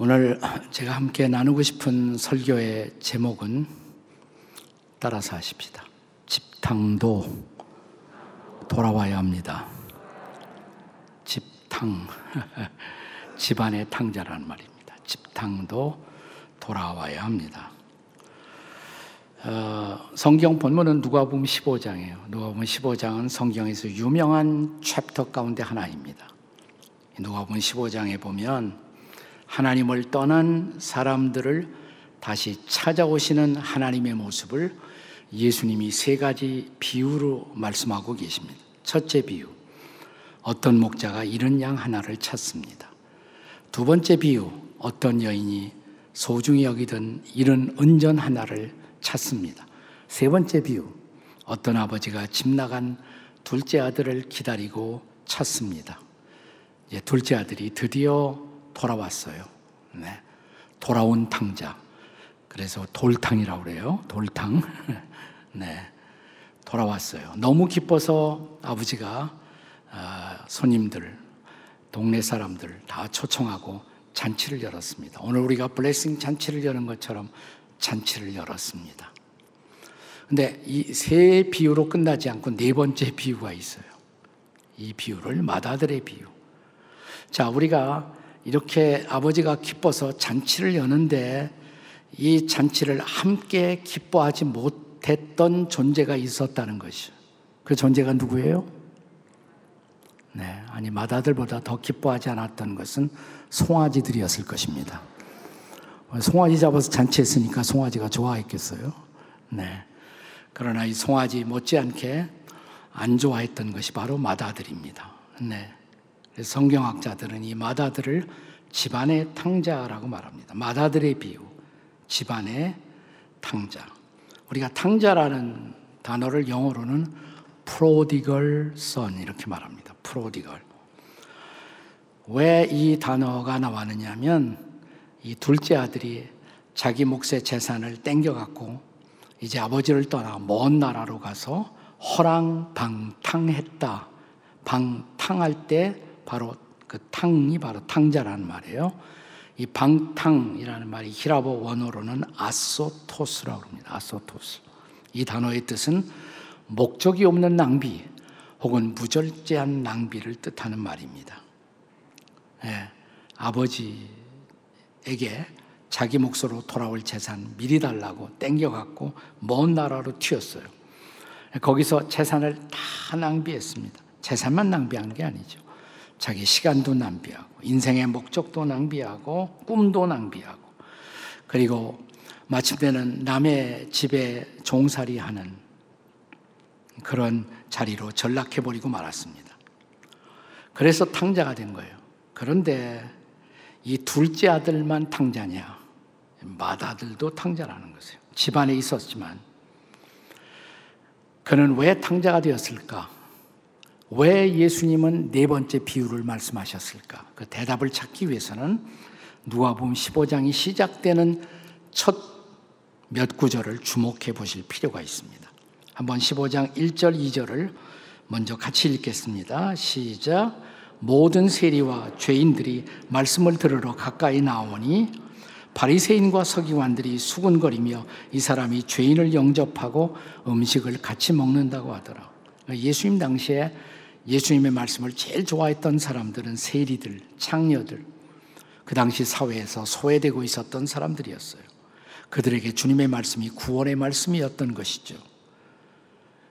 오늘 제가 함께 나누고 싶은 설교의 제목은 따라서 하십시다. 집탕도 돌아와야 합니다. 집탕. 집안의 탕자라는 말입니다. 집탕도 돌아와야 합니다. 어, 성경 본문은 누가복음 15장이에요. 누가복음 15장은 성경에서 유명한 챕터 가운데 하나입니다. 누가복음 15장에 보면 하나님을 떠난 사람들을 다시 찾아오시는 하나님의 모습을 예수님이 세 가지 비유로 말씀하고 계십니다. 첫째 비유. 어떤 목자가 이른 양 하나를 찾습니다. 두 번째 비유. 어떤 여인이 소중히 여기던 이른 은전 하나를 찾습니다. 세 번째 비유. 어떤 아버지가 집 나간 둘째 아들을 기다리고 찾습니다. 둘째 아들이 드디어 돌아왔어요. 네. 돌아온 탕자. 그래서 돌탕이라고 그래요. 돌탕. 네. 돌아왔어요. 너무 기뻐서 아버지가 아, 손님들, 동네 사람들 다 초청하고 잔치를 열었습니다. 오늘 우리가 블레싱 잔치를 여는 것처럼 잔치를 열었습니다. 근데 이 세 비유로 끝나지 않고 네 번째 비유가 있어요. 이 비유를 마다들의 비유. 자, 우리가 이렇게 아버지가 기뻐서 잔치를 여는데 이 잔치를 함께 기뻐하지 못했던 존재가 있었다는 것이요. 그 존재가 누구예요? 네, 아니 마다들보다 더 기뻐하지 않았던 것은 송아지들이었을 것입니다. 송아지 잡아서 잔치했으니까 송아지가 좋아했겠어요. 네. 그러나 이 송아지 못지않게 안 좋아했던 것이 바로 마다들입니다. 네. 성경학자들은 이 마다들을 집안의 탕자라고 말합니다. 마다들의 비유, 집안의 탕자. 우리가 탕자라는 단어를 영어로는 prodigal son 이렇게 말합니다. prodigal. 왜 이 단어가 나왔느냐면 이 둘째 아들이 자기 몫의 재산을 땡겨갖고 이제 아버지를 떠나 먼 나라로 가서 허랑방탕했다. 방탕할 때 바로 그 탕이 바로 탕자라는 말이에요. 이 방탕이라는 말이 히라보 원어로는 아소토스라고 합니다. 아소토스. 이 단어의 뜻은 목적이 없는 낭비 혹은 무절제한 낭비를 뜻하는 말입니다. 예, 아버지에게 자기 몫으로 돌아올 재산 미리 달라고 땡겨갖고 먼 나라로 튀었어요. 거기서 재산을 다 낭비했습니다. 재산만 낭비한 게 아니죠. 자기 시간도 낭비하고 인생의 목적도 낭비하고 꿈도 낭비하고 그리고 마침내는 남의 집에 종살이 하는 그런 자리로 전락해 버리고 말았습니다. 그래서 탕자가 된 거예요. 그런데 이 둘째 아들만 탕자냐? 맏아들도 탕자라는 것이에요. 집안에 있었지만 그는 왜 탕자가 되었을까? 왜 예수님은 네 번째 비유를 말씀하셨을까? 그 대답을 찾기 위해서는 누가복음 15장이 시작되는 첫 몇 구절을 주목해 보실 필요가 있습니다. 한번 15장 1절 2절을 먼저 같이 읽겠습니다. 시작. 모든 세리와 죄인들이 말씀을 들으러 가까이 나오니 바리새인과 서기관들이 수군거리며 이 사람이 죄인을 영접하고 음식을 같이 먹는다고 하더라. 예수님 당시에 예수님의 말씀을 제일 좋아했던 사람들은 세리들, 창녀들, 그 당시 사회에서 소외되고 있었던 사람들이었어요. 그들에게 주님의 말씀이 구원의 말씀이었던 것이죠.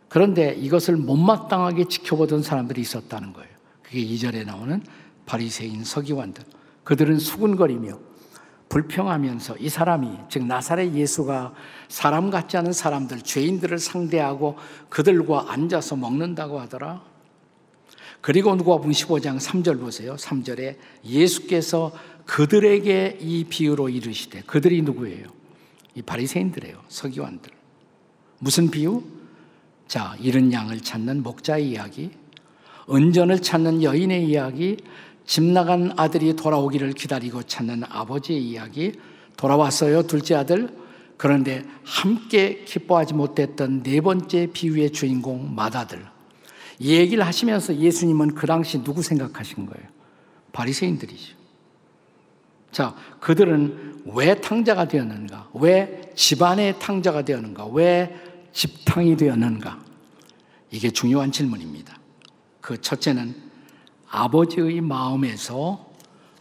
그런데 이것을 못마땅하게 지켜보던 사람들이 있었다는 거예요. 그게 2절에 나오는 바리새인 서기관들. 그들은 수군거리며 불평하면서 이 사람이 즉 나사렛 예수가 사람 같지 않은 사람들 죄인들을 상대하고 그들과 앉아서 먹는다고 하더라. 그리고 누가복음 15장 3절 보세요. 3절에 예수께서 그들에게 이 비유로 이르시되 그들이 누구예요? 이 바리새인들이에요. 서기관들. 무슨 비유? 자, 이른 양을 찾는 목자의 이야기, 은전을 찾는 여인의 이야기, 집 나간 아들이 돌아오기를 기다리고 찾는 아버지의 이야기, 돌아왔어요, 둘째 아들. 그런데 함께 기뻐하지 못했던 네 번째 비유의 주인공 맏아들. 이 얘기를 하시면서 예수님은 그 당시 누구 생각하신 거예요? 바리새인들이죠. 자, 그들은 왜 탕자가 되었는가? 왜 집안의 탕자가 되었는가? 왜 집탕이 되었는가? 이게 중요한 질문입니다. 그 첫째는 아버지의 마음에서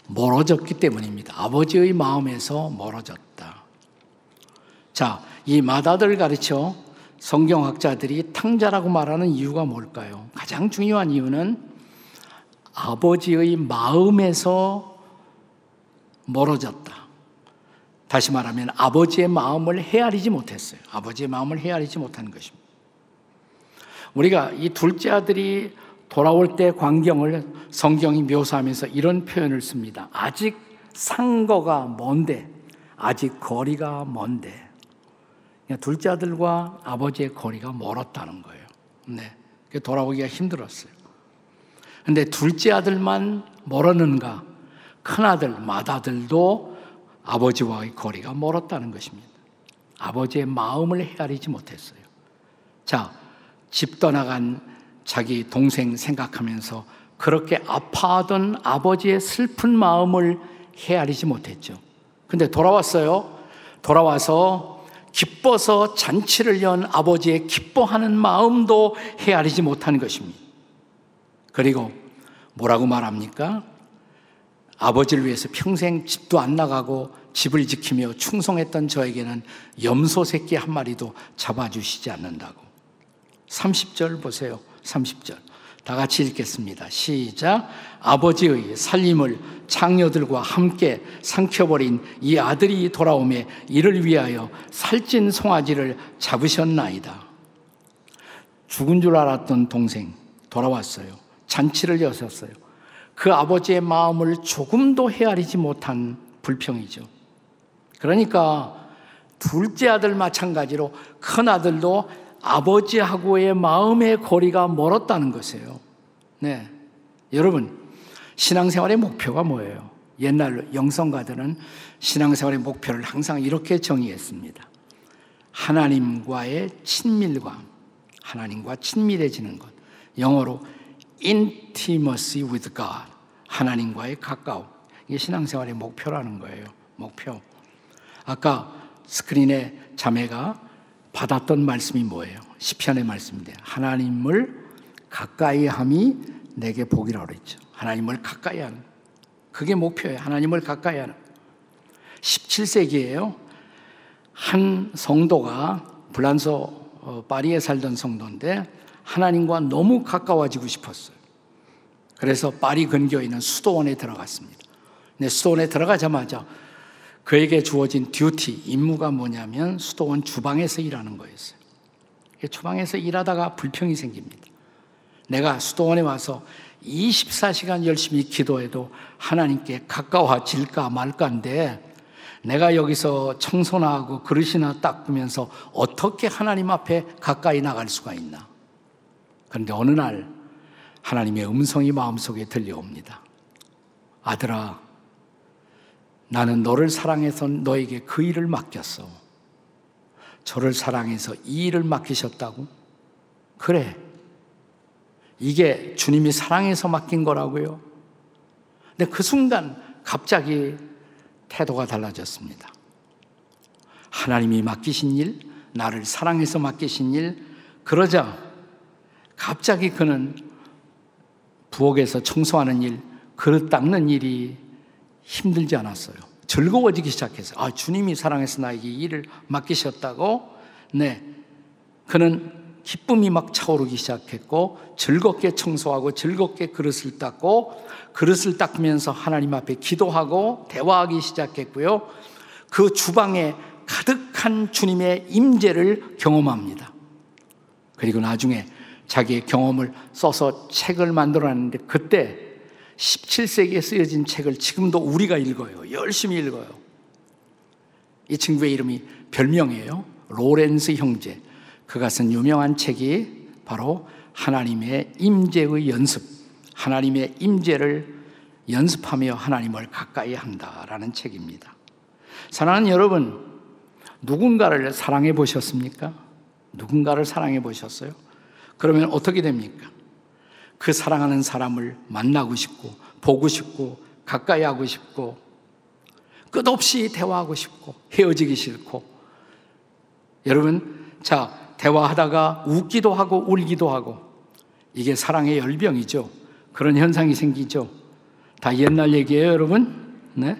멀어졌기 때문입니다. 아버지의 마음에서 멀어졌다. 자, 이 마다들 가르쳐 성경학자들이 탕자라고 말하는 이유가 뭘까요? 가장 중요한 이유는 아버지의 마음에서 멀어졌다. 다시 말하면 아버지의 마음을 헤아리지 못했어요. 아버지의 마음을 헤아리지 못한 것입니다. 우리가 이 둘째 아들이 돌아올 때 광경을 성경이 묘사하면서 이런 표현을 씁니다. 아직 상거가 먼데, 아직 거리가 먼데. 그러니까 둘째 아들과 아버지의 거리가 멀었다는 거예요. 네. 돌아오기가 힘들었어요. 근데 둘째 아들만 멀었는가? 큰 아들, 맏아들도 아버지와의 거리가 멀었다는 것입니다. 아버지의 마음을 헤아리지 못했어요. 자, 집 떠나간 자기 동생 생각하면서 그렇게 아파하던 아버지의 슬픈 마음을 헤아리지 못했죠. 근데 돌아왔어요. 돌아와서 기뻐서 잔치를 연 아버지의 기뻐하는 마음도 헤아리지 못한 것입니다. 그리고 뭐라고 말합니까? 아버지를 위해서 평생 집도 안 나가고 집을 지키며 충성했던 저에게는 염소 새끼 한 마리도 잡아주시지 않는다고. 30절 보세요. 30절. 다 같이 읽겠습니다. 시작. 아버지의 살림을 창녀들과 함께 삼켜버린 이 아들이 돌아오매 이를 위하여 살찐 송아지를 잡으셨나이다. 죽은 줄 알았던 동생 돌아왔어요. 잔치를 여셨어요. 그 아버지의 마음을 조금도 헤아리지 못한 불평이죠. 그러니까 둘째 아들 마찬가지로 큰 아들도 아버지하고의 마음의 거리가 멀었다는 것이에요. 네. 여러분, 신앙생활의 목표가 뭐예요? 옛날 영성가들은 신앙생활의 목표를 항상 이렇게 정의했습니다. 하나님과의 친밀과 하나님과 친밀해지는 것. 영어로 intimacy with God. 하나님과의 가까움. 이게 신앙생활의 목표라는 거예요. 목표. 아까 스크린에 자매가 받았던 말씀이 뭐예요? 시편의 말씀인데 하나님을 가까이 함이 내게 복이라고 그랬죠. 하나님을 가까이 하는. 그게 목표예요. 하나님을 가까이 하는. 17세기에요. 한 성도가 불란서 어, 파리에 살던 성도인데 하나님과 너무 가까워지고 싶었어요. 그래서 파리 근교에 있는 수도원에 들어갔습니다. 근데 수도원에 들어가자마자 그에게 주어진 듀티, 임무가 뭐냐면 수도원 주방에서 일하는 거였어요. 주방에서 일하다가 불평이 생깁니다. 내가 수도원에 와서 24시간 열심히 기도해도 하나님께 가까워질까 말까인데 내가 여기서 청소나 하고 그릇이나 닦으면서 어떻게 하나님 앞에 가까이 나갈 수가 있나. 그런데 어느 날 하나님의 음성이 마음속에 들려옵니다. 아들아, 나는 너를 사랑해서 너에게 그 일을 맡겼어. 저를 사랑해서 이 일을 맡기셨다고? 그래. 이게 주님이 사랑해서 맡긴 거라고요. 근데 그 순간 갑자기 태도가 달라졌습니다. 하나님이 맡기신 일, 나를 사랑해서 맡기신 일, 그러자 갑자기 그는 부엌에서 청소하는 일, 그릇 닦는 일이 힘들지 않았어요. 즐거워지기 시작했어요. 아, 주님이 사랑해서 나에게 일을 맡기셨다고? 네. 그는 기쁨이 막 차오르기 시작했고, 즐겁게 청소하고, 즐겁게 그릇을 닦고, 그릇을 닦으면서 하나님 앞에 기도하고, 대화하기 시작했고요. 그 주방에 가득한 주님의 임재를 경험합니다. 그리고 나중에 자기의 경험을 써서 책을 만들어놨는데, 그때 17세기에 쓰여진 책을 지금도 우리가 읽어요. 열심히 읽어요. 이 친구의 이름이 별명이에요. 로렌스 형제. 그가 쓴 유명한 책이 바로 하나님의 임재의 연습. 하나님의 임재를 연습하며 하나님을 가까이 한다라는 책입니다. 사랑하는 여러분, 누군가를 사랑해 보셨습니까? 누군가를 사랑해 보셨어요? 그러면 어떻게 됩니까? 그 사랑하는 사람을 만나고 싶고, 보고 싶고, 가까이 하고 싶고, 끝없이 대화하고 싶고 헤어지기 싫고 여러분 자 대화하다가 웃기도 하고 울기도 하고 이게 사랑의 열병이죠. 그런 현상이 생기죠. 다 옛날 얘기예요, 여러분. 네?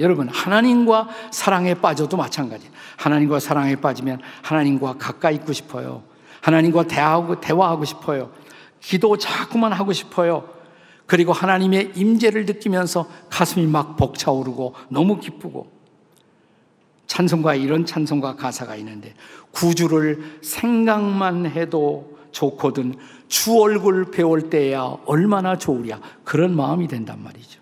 여러분 하나님과 사랑에 빠져도 마찬가지. 하나님과 사랑에 빠지면 하나님과 가까이 있고 싶어요. 하나님과 대화하고 대화하고 싶어요. 기도 자꾸만 하고 싶어요. 그리고 하나님의 임재를 느끼면서 가슴이 막 벅차오르고 너무 기쁘고 찬송가 이런 찬송가 가사가 있는데 구주를 생각만 해도 좋거든 주 얼굴 배울 때야 얼마나 좋으랴 그런 마음이 된단 말이죠.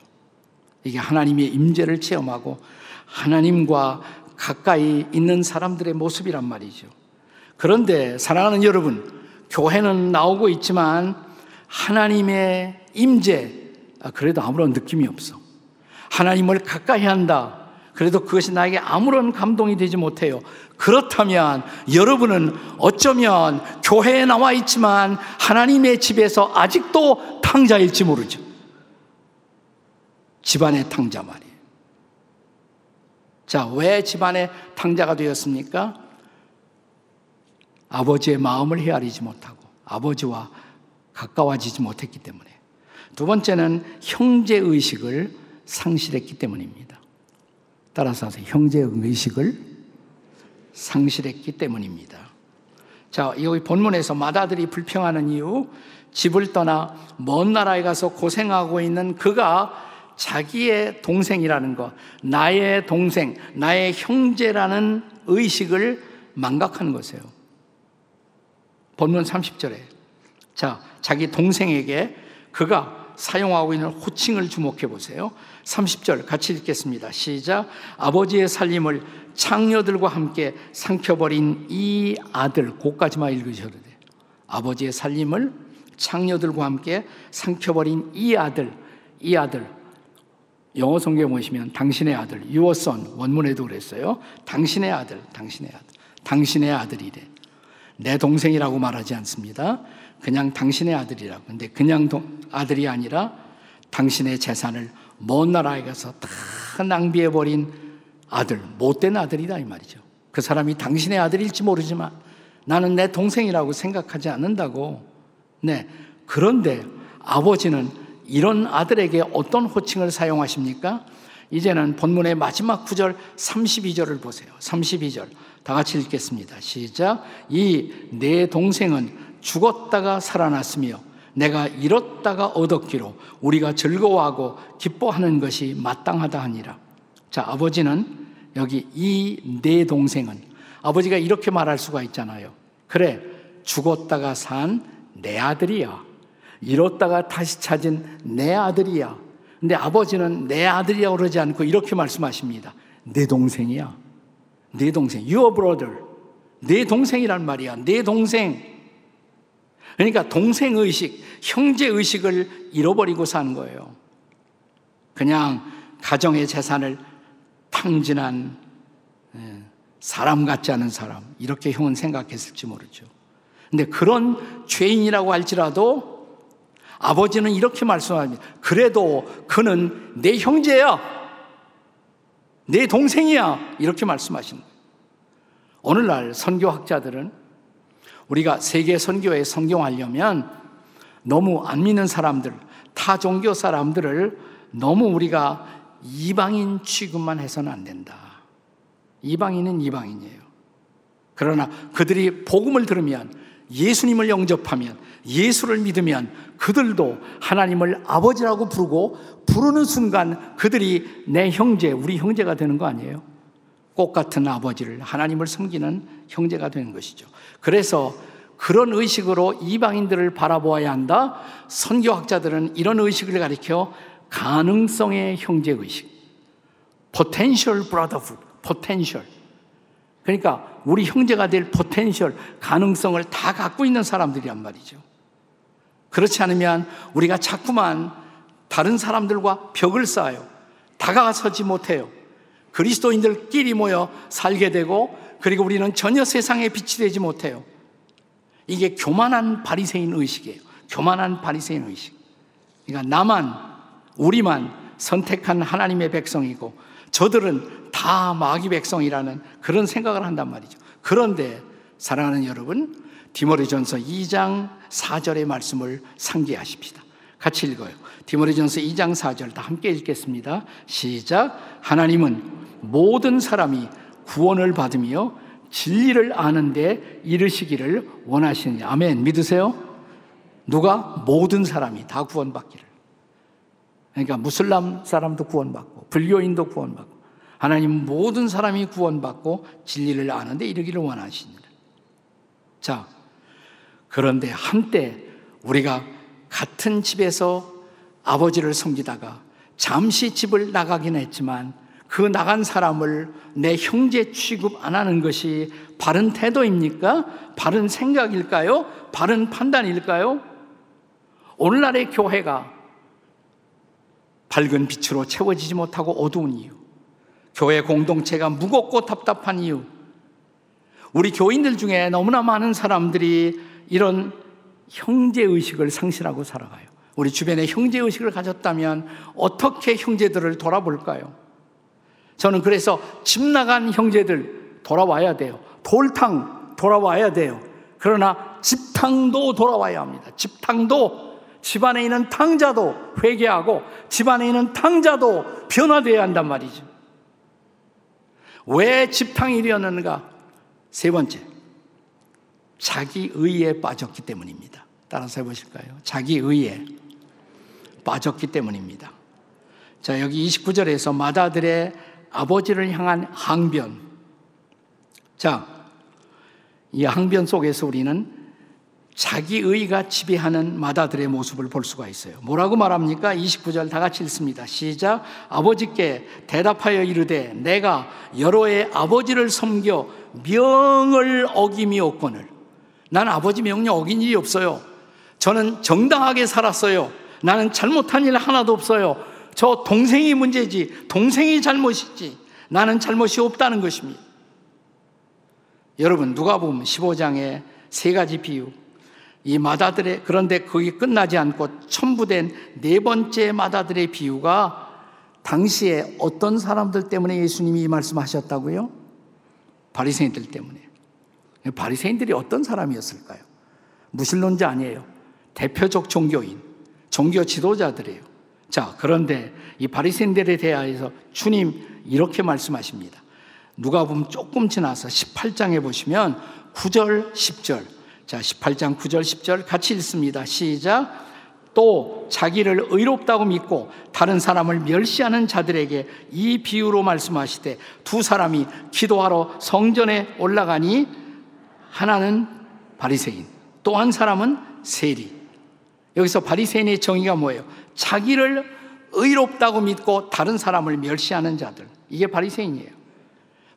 이게 하나님의 임재를 체험하고 하나님과 가까이 있는 사람들의 모습이란 말이죠. 그런데 사랑하는 여러분, 교회는 나오고 있지만 하나님의 임재 아, 그래도 아무런 느낌이 없어. 하나님을 가까이 한다. 그래도 그것이 나에게 아무런 감동이 되지 못해요. 그렇다면 여러분은 어쩌면 교회에 나와 있지만 하나님의 집에서 아직도 탕자일지 모르죠. 집안의 탕자 말이에요. 자, 왜 집안의 탕자가 되었습니까? 아버지의 마음을 헤아리지 못하고 아버지와 가까워지지 못했기 때문에. 두 번째는 형제 의식을 상실했기 때문입니다. 따라서 형제 의식을 상실했기 때문입니다. 자, 여기 본문에서 맏아들이 불평하는 이유, 집을 떠나 먼 나라에 가서 고생하고 있는 그가 자기의 동생이라는 것, 나의 동생, 나의 형제라는 의식을 망각하는 것이에요. 본문 30절에. 자, 자기 동생에게 그가 사용하고 있는 호칭을 주목해 보세요. 30절 같이 읽겠습니다. 시작. 아버지의 살림을 창녀들과 함께 삼켜버린 이 아들, 고까지만 읽으셔도 돼 아버지의 살림을 창녀들과 함께 삼켜버린 이 아들, 이 아들. 영어 성경에 보시면 당신의 아들, son, 원문에도 그랬어요. 당신의 아들, 당신의 아들, 당신의 아들이래. 내 동생이라고 말하지 않습니다. 그냥 당신의 아들이라고. 근데 그냥 아들이 아니라 당신의 재산을 먼 나라에 가서 다 낭비해버린 아들, 못된 아들이다 이 말이죠. 그 사람이 당신의 아들일지 모르지만 나는 내 동생이라고 생각하지 않는다고. 네. 그런데 아버지는 이런 아들에게 어떤 호칭을 사용하십니까? 이제는 본문의 마지막 구절 32절을 보세요. 32절. 다 같이 읽겠습니다. 시작. 이 내 동생은 죽었다가 살아났으며 내가 잃었다가 얻었기로 우리가 즐거워하고 기뻐하는 것이 마땅하다 하니라. 자, 아버지는 여기 이 내 동생은 아버지가 이렇게 말할 수가 있잖아요. 그래, 죽었다가 산 내 아들이야. 잃었다가 다시 찾은 내 아들이야. 근데 아버지는 내 아들이야 그러지 않고 이렇게 말씀하십니다. 내 동생이야. 내 동생. Your brother. 내 동생이란 말이야. 내 동생. 그러니까 동생 의식, 형제 의식을 잃어버리고 사는 거예요. 그냥 가정의 재산을 탕진한 예, 사람 같지 않은 사람 이렇게 형은 생각했을지 모르죠. 근데 그런 죄인이라고 할지라도 아버지는 이렇게 말씀합니다. 그래도 그는 내 형제야. 내 동생이야. 이렇게 말씀하신 거예요. 오늘날 선교학자들은 우리가 세계 선교에 성경하려면 너무 안 믿는 사람들, 타 종교 사람들을 너무 우리가 이방인 취급만 해서는 안 된다. 이방인은 이방인이에요. 그러나 그들이 복음을 들으면 예수님을 영접하면 예수를 믿으면 그들도 하나님을 아버지라고 부르고 부르는 순간 그들이 내 형제, 우리 형제가 되는 거 아니에요? 꽃 같은 아버지를 하나님을 섬기는 형제가 되는 것이죠. 그래서 그런 의식으로 이방인들을 바라보아야 한다. 선교학자들은 이런 의식을 가리켜 가능성의 형제 의식. potential brotherhood, potential. 그러니까 우리 형제가 될 potential, 가능성을 다 갖고 있는 사람들이란 말이죠. 그렇지 않으면 우리가 자꾸만 다른 사람들과 벽을 쌓아요. 다가서지 못해요. 그리스도인들끼리 모여 살게 되고 그리고 우리는 전혀 세상에 빛이 되지 못해요. 이게 교만한 바리새인 의식이에요. 교만한 바리새인 의식. 그러니까 나만 우리만 선택한 하나님의 백성이고 저들은 다 마귀 백성이라는 그런 생각을 한단 말이죠. 그런데 사랑하는 여러분, 디모리전서 2장 4절의 말씀을 상기하십시다. 같이 읽어요. 디모리전서 2장 4절 다 함께 읽겠습니다. 시작. 하나님은 모든 사람이 구원을 받으며 진리를 아는데 이르시기를 원하시느니 아멘. 믿으세요? 누가 모든 사람이 다 구원받기를. 그러니까 무슬람 사람도 구원받고 불교인도 구원받고 하나님 모든 사람이 구원받고 진리를 아는데 이르기를 원하시니라. 자, 그런데 한때 우리가 같은 집에서 아버지를 섬기다가 잠시 집을 나가긴 했지만 그 나간 사람을 내 형제 취급 안 하는 것이 바른 태도입니까? 바른 생각일까요? 바른 판단일까요? 오늘날의 교회가 밝은 빛으로 채워지지 못하고 어두운 이유, 교회 공동체가 무겁고 답답한 이유, 우리 교인들 중에 너무나 많은 사람들이 이런 형제의식을 상실하고 살아가요. 우리 주변에 형제의식을 가졌다면 어떻게 형제들을 돌아볼까요? 저는 그래서 집 나간 형제들 돌아와야 돼요. 돌탕 돌아와야 돼요. 그러나 집탕도 돌아와야 합니다. 집탕도 집안에 있는 탕자도 회개하고 집안에 있는 탕자도 변화되어야 한단 말이죠. 왜 집탕이 되었는가? 세 번째, 자기 의에 빠졌기 때문입니다. 따라서 해보실까요? 자기 의에 빠졌기 때문입니다. 자, 여기 29절에서 마다들의 아버지를 향한 항변. 자, 이 항변 속에서 우리는 자기 의가 지배하는 마다들의 모습을 볼 수가 있어요. 뭐라고 말합니까? 29절 다 같이 읽습니다. 시작. 아버지께 대답하여 이르되 내가 여러 해 아버지를 섬겨 명을 어김이 없거늘. 난 아버지 명령 어긴 일이 없어요. 저는 정당하게 살았어요. 나는 잘못한 일 하나도 없어요. 저 동생이 문제지, 동생이 잘못이지. 나는 잘못이 없다는 것입니다. 여러분, 누가 보면 15장에 세 가지 비유. 이 마다들의, 그런데 거기 끝나지 않고 첨부된 네 번째 마다들의 비유가 당시에 어떤 사람들 때문에 예수님이 이 말씀하셨다고요? 바리새인들 때문에. 바리새인들이 어떤 사람이었을까요? 무신론자 아니에요. 대표적 종교인, 종교 지도자들이에요. 자, 그런데 이 바리새인들에 대하여서 주님 이렇게 말씀하십니다. 누가 보면 조금 지나서 18장에 보시면 9절, 10절. 자, 18장 9절, 10절 같이 읽습니다. 시작. 또 자기를 의롭다고 믿고 다른 사람을 멸시하는 자들에게 이 비유로 말씀하시되 두 사람이 기도하러 성전에 올라가니 하나는 바리새인, 또 한 사람은 세리. 여기서 바리새인의 정의가 뭐예요? 자기를 의롭다고 믿고 다른 사람을 멸시하는 자들. 이게 바리새인이에요.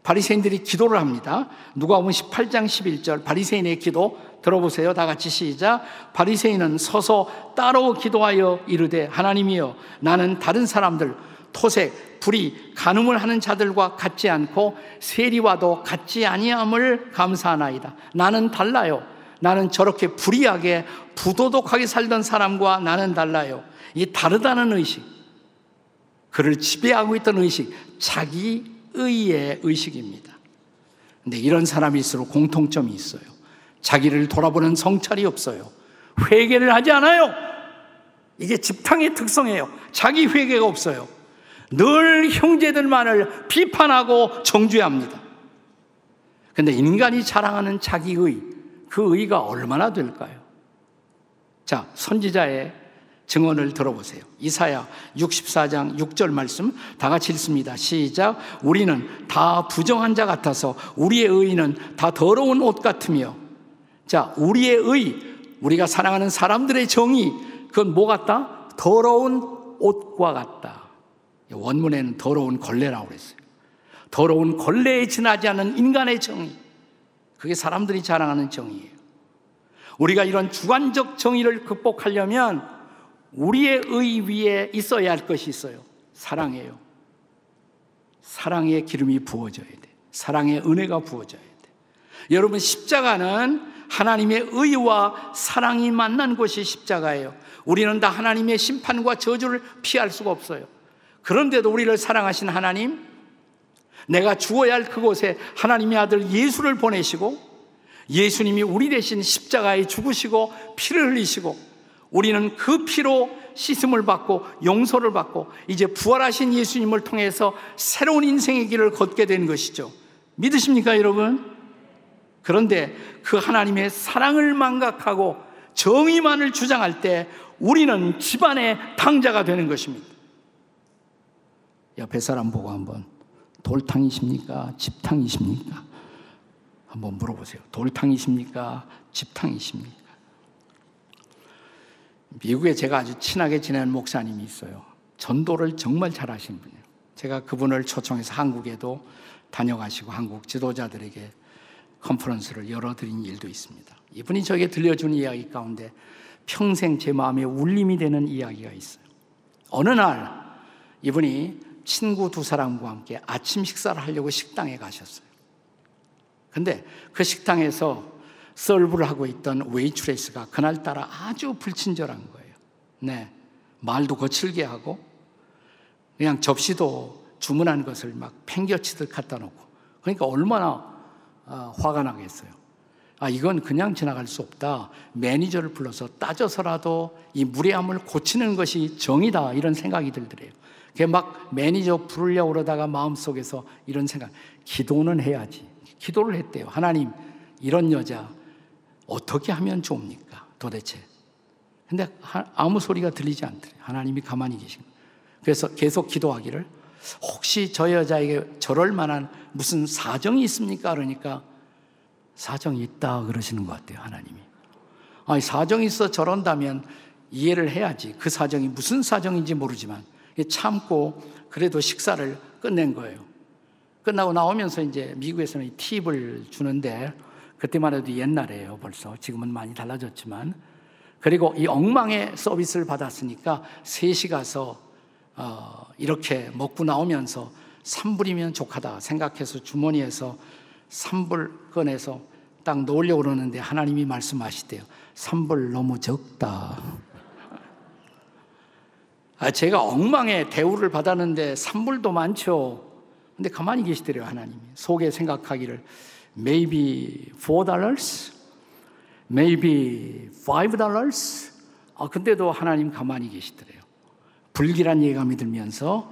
바리새인들이 기도를 합니다. 누가 보면 18장 11절 바리새인의 기도 들어보세요. 다 같이 시작. 바리새인은 서서 따로 기도하여 이르되 하나님이여 나는 다른 사람들 토색, 불이, 간음을 하는 자들과 같지 않고 세리와도 같지 아니함을 감사하나이다. 나는 달라요. 나는 저렇게 불의하게 부도덕하게 살던 사람과 나는 달라요. 이 다르다는 의식, 그를 지배하고 있던 의식, 자기 의의 의식입니다. 근데 이런 사람일수록 공통점이 있어요. 자기를 돌아보는 성찰이 없어요. 회개를 하지 않아요. 이게 집탕의 특성이에요. 자기 회개가 없어요. 늘 형제들만을 비판하고 정죄합니다. 근데 인간이 자랑하는 자기의, 그 의가 얼마나 될까요? 자, 선지자의 증언을 들어보세요. 이사야 64장 6절 말씀 다 같이 읽습니다. 시작. 우리는 다 부정한 자 같아서 우리의 의는 다 더러운 옷 같으며 자, 우리의 의, 우리가 사랑하는 사람들의 정의, 그건 뭐 같다? 더러운 옷과 같다. 원문에는 더러운 걸레라고 그랬어요. 더러운 걸레에 지나지 않는 인간의 정의. 그게 사람들이 자랑하는 정의예요. 우리가 이런 주관적 정의를 극복하려면 우리의 의 위에 있어야 할 것이 있어요. 사랑이에요. 사랑의 기름이 부어져야 돼. 사랑의 은혜가 부어져야 돼. 여러분, 십자가는 하나님의 의와 사랑이 만난 곳이 십자가예요. 우리는 다 하나님의 심판과 저주를 피할 수가 없어요. 그런데도 우리를 사랑하신 하나님, 내가 죽어야 할 그곳에 하나님의 아들 예수를 보내시고 예수님이 우리 대신 십자가에 죽으시고 피를 흘리시고 우리는 그 피로 씻음을 받고 용서를 받고 이제 부활하신 예수님을 통해서 새로운 인생의 길을 걷게 된 것이죠. 믿으십니까, 여러분? 그런데 그 하나님의 사랑을 망각하고 정의만을 주장할 때 우리는 집안의 당자가 되는 것입니다. 옆에 사람 보고 한번 돌탕이십니까? 집탕이십니까? 한번 물어보세요. 돌탕이십니까? 집탕이십니까? 미국에 제가 아주 친하게 지내는 목사님이 있어요. 전도를 정말 잘하시는 분이에요. 제가 그분을 초청해서 한국에도 다녀가시고 한국 지도자들에게 컨퍼런스를 열어드린 일도 있습니다. 이분이 저에게 들려준 이야기 가운데 평생 제 마음에 울림이 되는 이야기가 있어요. 어느 날 이분이 친구 두 사람과 함께 아침 식사를 하려고 식당에 가셨어요. 근데 그 식당에서 서브를 하고 있던 웨이트레스가 그날따라 아주 불친절한 거예요. 네. 말도 거칠게 하고 그냥 접시도 주문한 것을 막 팽겨치듯 갖다 놓고 그러니까 얼마나 어, 화가 나겠어요. 아, 이건 그냥 지나갈 수 없다. 매니저를 불러서 따져서라도 이 무례함을 고치는 것이 정이다. 이런 생각이 들더래요. 막 매니저 부르려고 그러다가 마음속에서 이런 생각, 기도는 해야지. 기도를 했대요. 하나님, 이런 여자 어떻게 하면 좋습니까? 도대체. 근데 아무 소리가 들리지 않더래요. 하나님이 가만히 계신 그래서 계속 기도하기를 혹시 저 여자에게 저럴 만한 무슨 사정이 있습니까? 그러니까 사정이 있다 그러시는 것 같아요, 하나님이. 아니, 사정이 있어 저런다면 이해를 해야지. 그 사정이 무슨 사정인지 모르지만 참고 그래도 식사를 끝낸 거예요. 끝나고 나오면서 이제 미국에서는 팁을 주는데 그때만 해도 옛날에요 벌써. 지금은 많이 달라졌지만. 그리고 이 엉망의 서비스를 받았으니까 셋이 가서 어, 이렇게 먹고 나오면서 3불이면 족하다 생각해서 주머니에서 3불 꺼내서 딱 놓으려고 그러는데 하나님이 말씀하시대요. 3불 너무 적다. 아, 제가 엉망의 대우를 받았는데 3불도 많죠. 근데 가만히 계시더래요, 하나님이. 속에 생각하기를 maybe 4 dollars, maybe 5 dollars. 아, 근데도 하나님 가만히 계시더래요. 불길한 예감이 들면서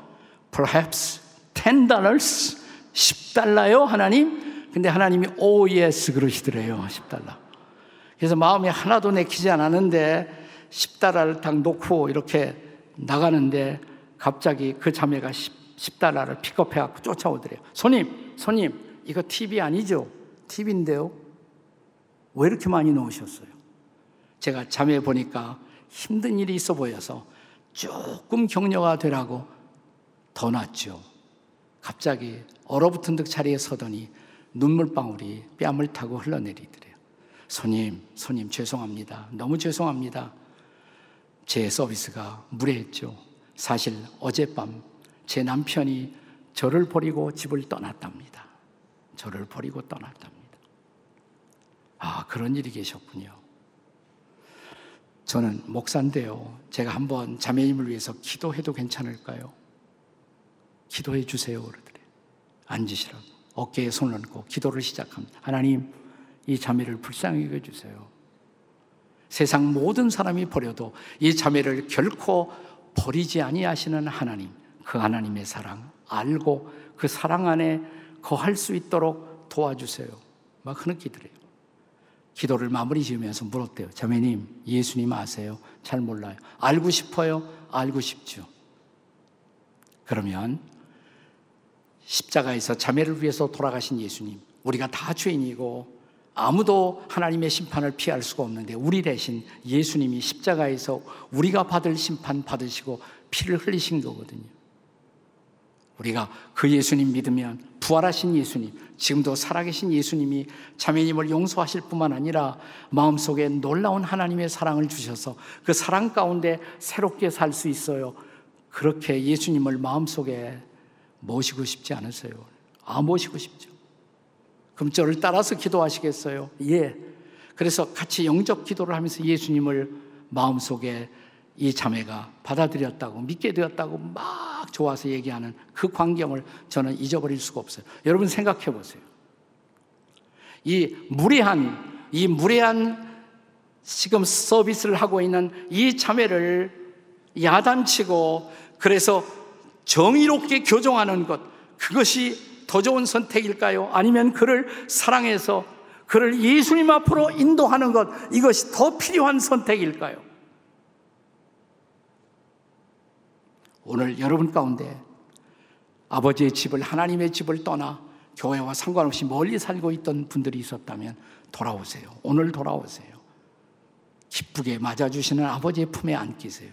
perhaps 10 dollars 10달러요 하나님 근데 하나님이 오 oh, yes 그러시더래요 10달러 그래서 마음이 하나도 내키지 않았는데 10달러를 딱 놓고 이렇게 나가는데 갑자기 그 자매가 10, 달러를 픽업해 갖고 쫓아오더래요 손님 손님 이거 팁이 아니죠 팁인데요 왜 이렇게 많이 넣으셨어요 제가 자매 보니까 힘든 일이 있어 보여서 조금 격려가 되라고 더 놨죠. 갑자기 얼어붙은 듯 자리에 서더니 눈물방울이 뺨을 타고 흘러내리더래요. 손님, 손님 죄송합니다. 너무 죄송합니다. 제 서비스가 무례했죠. 사실 어젯밤 제 남편이 저를 버리고 집을 떠났답니다. 저를 버리고 떠났답니다. 아, 그런 일이 계셨군요. 저는 목사인데요. 제가 한번 자매님을 위해서 기도해도 괜찮을까요? 기도해 주세요. 그러더래. 앉으시라고. 어깨에 손을 얹고 기도를 시작합니다. 하나님, 이 자매를 불쌍히 여겨주세요. 세상 모든 사람이 버려도 이 자매를 결코 버리지 아니하시는 하나님, 그 하나님의 사랑 알고 그 사랑 안에 거할 수 있도록 도와주세요. 막 흐느끼더래요. 기도를 마무리 지으면서 물었대요. 자매님, 예수님 아세요? 잘 몰라요. 알고 싶어요? 알고 싶죠. 그러면 십자가에서 자매를 위해서 돌아가신 예수님, 우리가 다 죄인이고 아무도 하나님의 심판을 피할 수가 없는데 우리 대신 예수님이 십자가에서 우리가 받을 심판 받으시고 피를 흘리신 거거든요. 우리가 그 예수님 믿으면 부활하신 예수님, 지금도 살아계신 예수님이 자매님을 용서하실 뿐만 아니라 마음속에 놀라운 하나님의 사랑을 주셔서 그 사랑 가운데 새롭게 살 수 있어요. 그렇게 예수님을 마음속에 모시고 싶지 않으세요? 아, 모시고 싶죠. 그럼 저를 따라서 기도하시겠어요? 예. 그래서 같이 영접 기도를 하면서 예수님을 마음속에 이 자매가 받아들였다고 믿게 되었다고 막 좋아서 얘기하는 그 광경을 저는 잊어버릴 수가 없어요. 여러분 생각해 보세요. 이 무례한 이 무례한 지금 서비스를 하고 있는 이 자매를 야단치고 그래서 정의롭게 교정하는 것 그것이 더 좋은 선택일까요? 아니면 그를 사랑해서 그를 예수님 앞으로 인도하는 것 이것이 더 필요한 선택일까요? 오늘 여러분 가운데 아버지의 집을 하나님의 집을 떠나 교회와 상관없이 멀리 살고 있던 분들이 있었다면 돌아오세요. 오늘 돌아오세요. 기쁘게 맞아주시는 아버지의 품에 안기세요.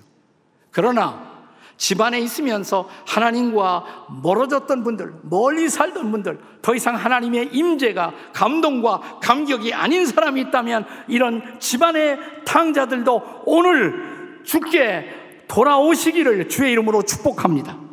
그러나 집안에 있으면서 하나님과 멀어졌던 분들, 멀리 살던 분들, 더 이상 하나님의 임재가 감동과 감격이 아닌 사람이 있다면 이런 집안의 탕자들도 오늘 죽게 돌아오시기를 주의 이름으로 축복합니다.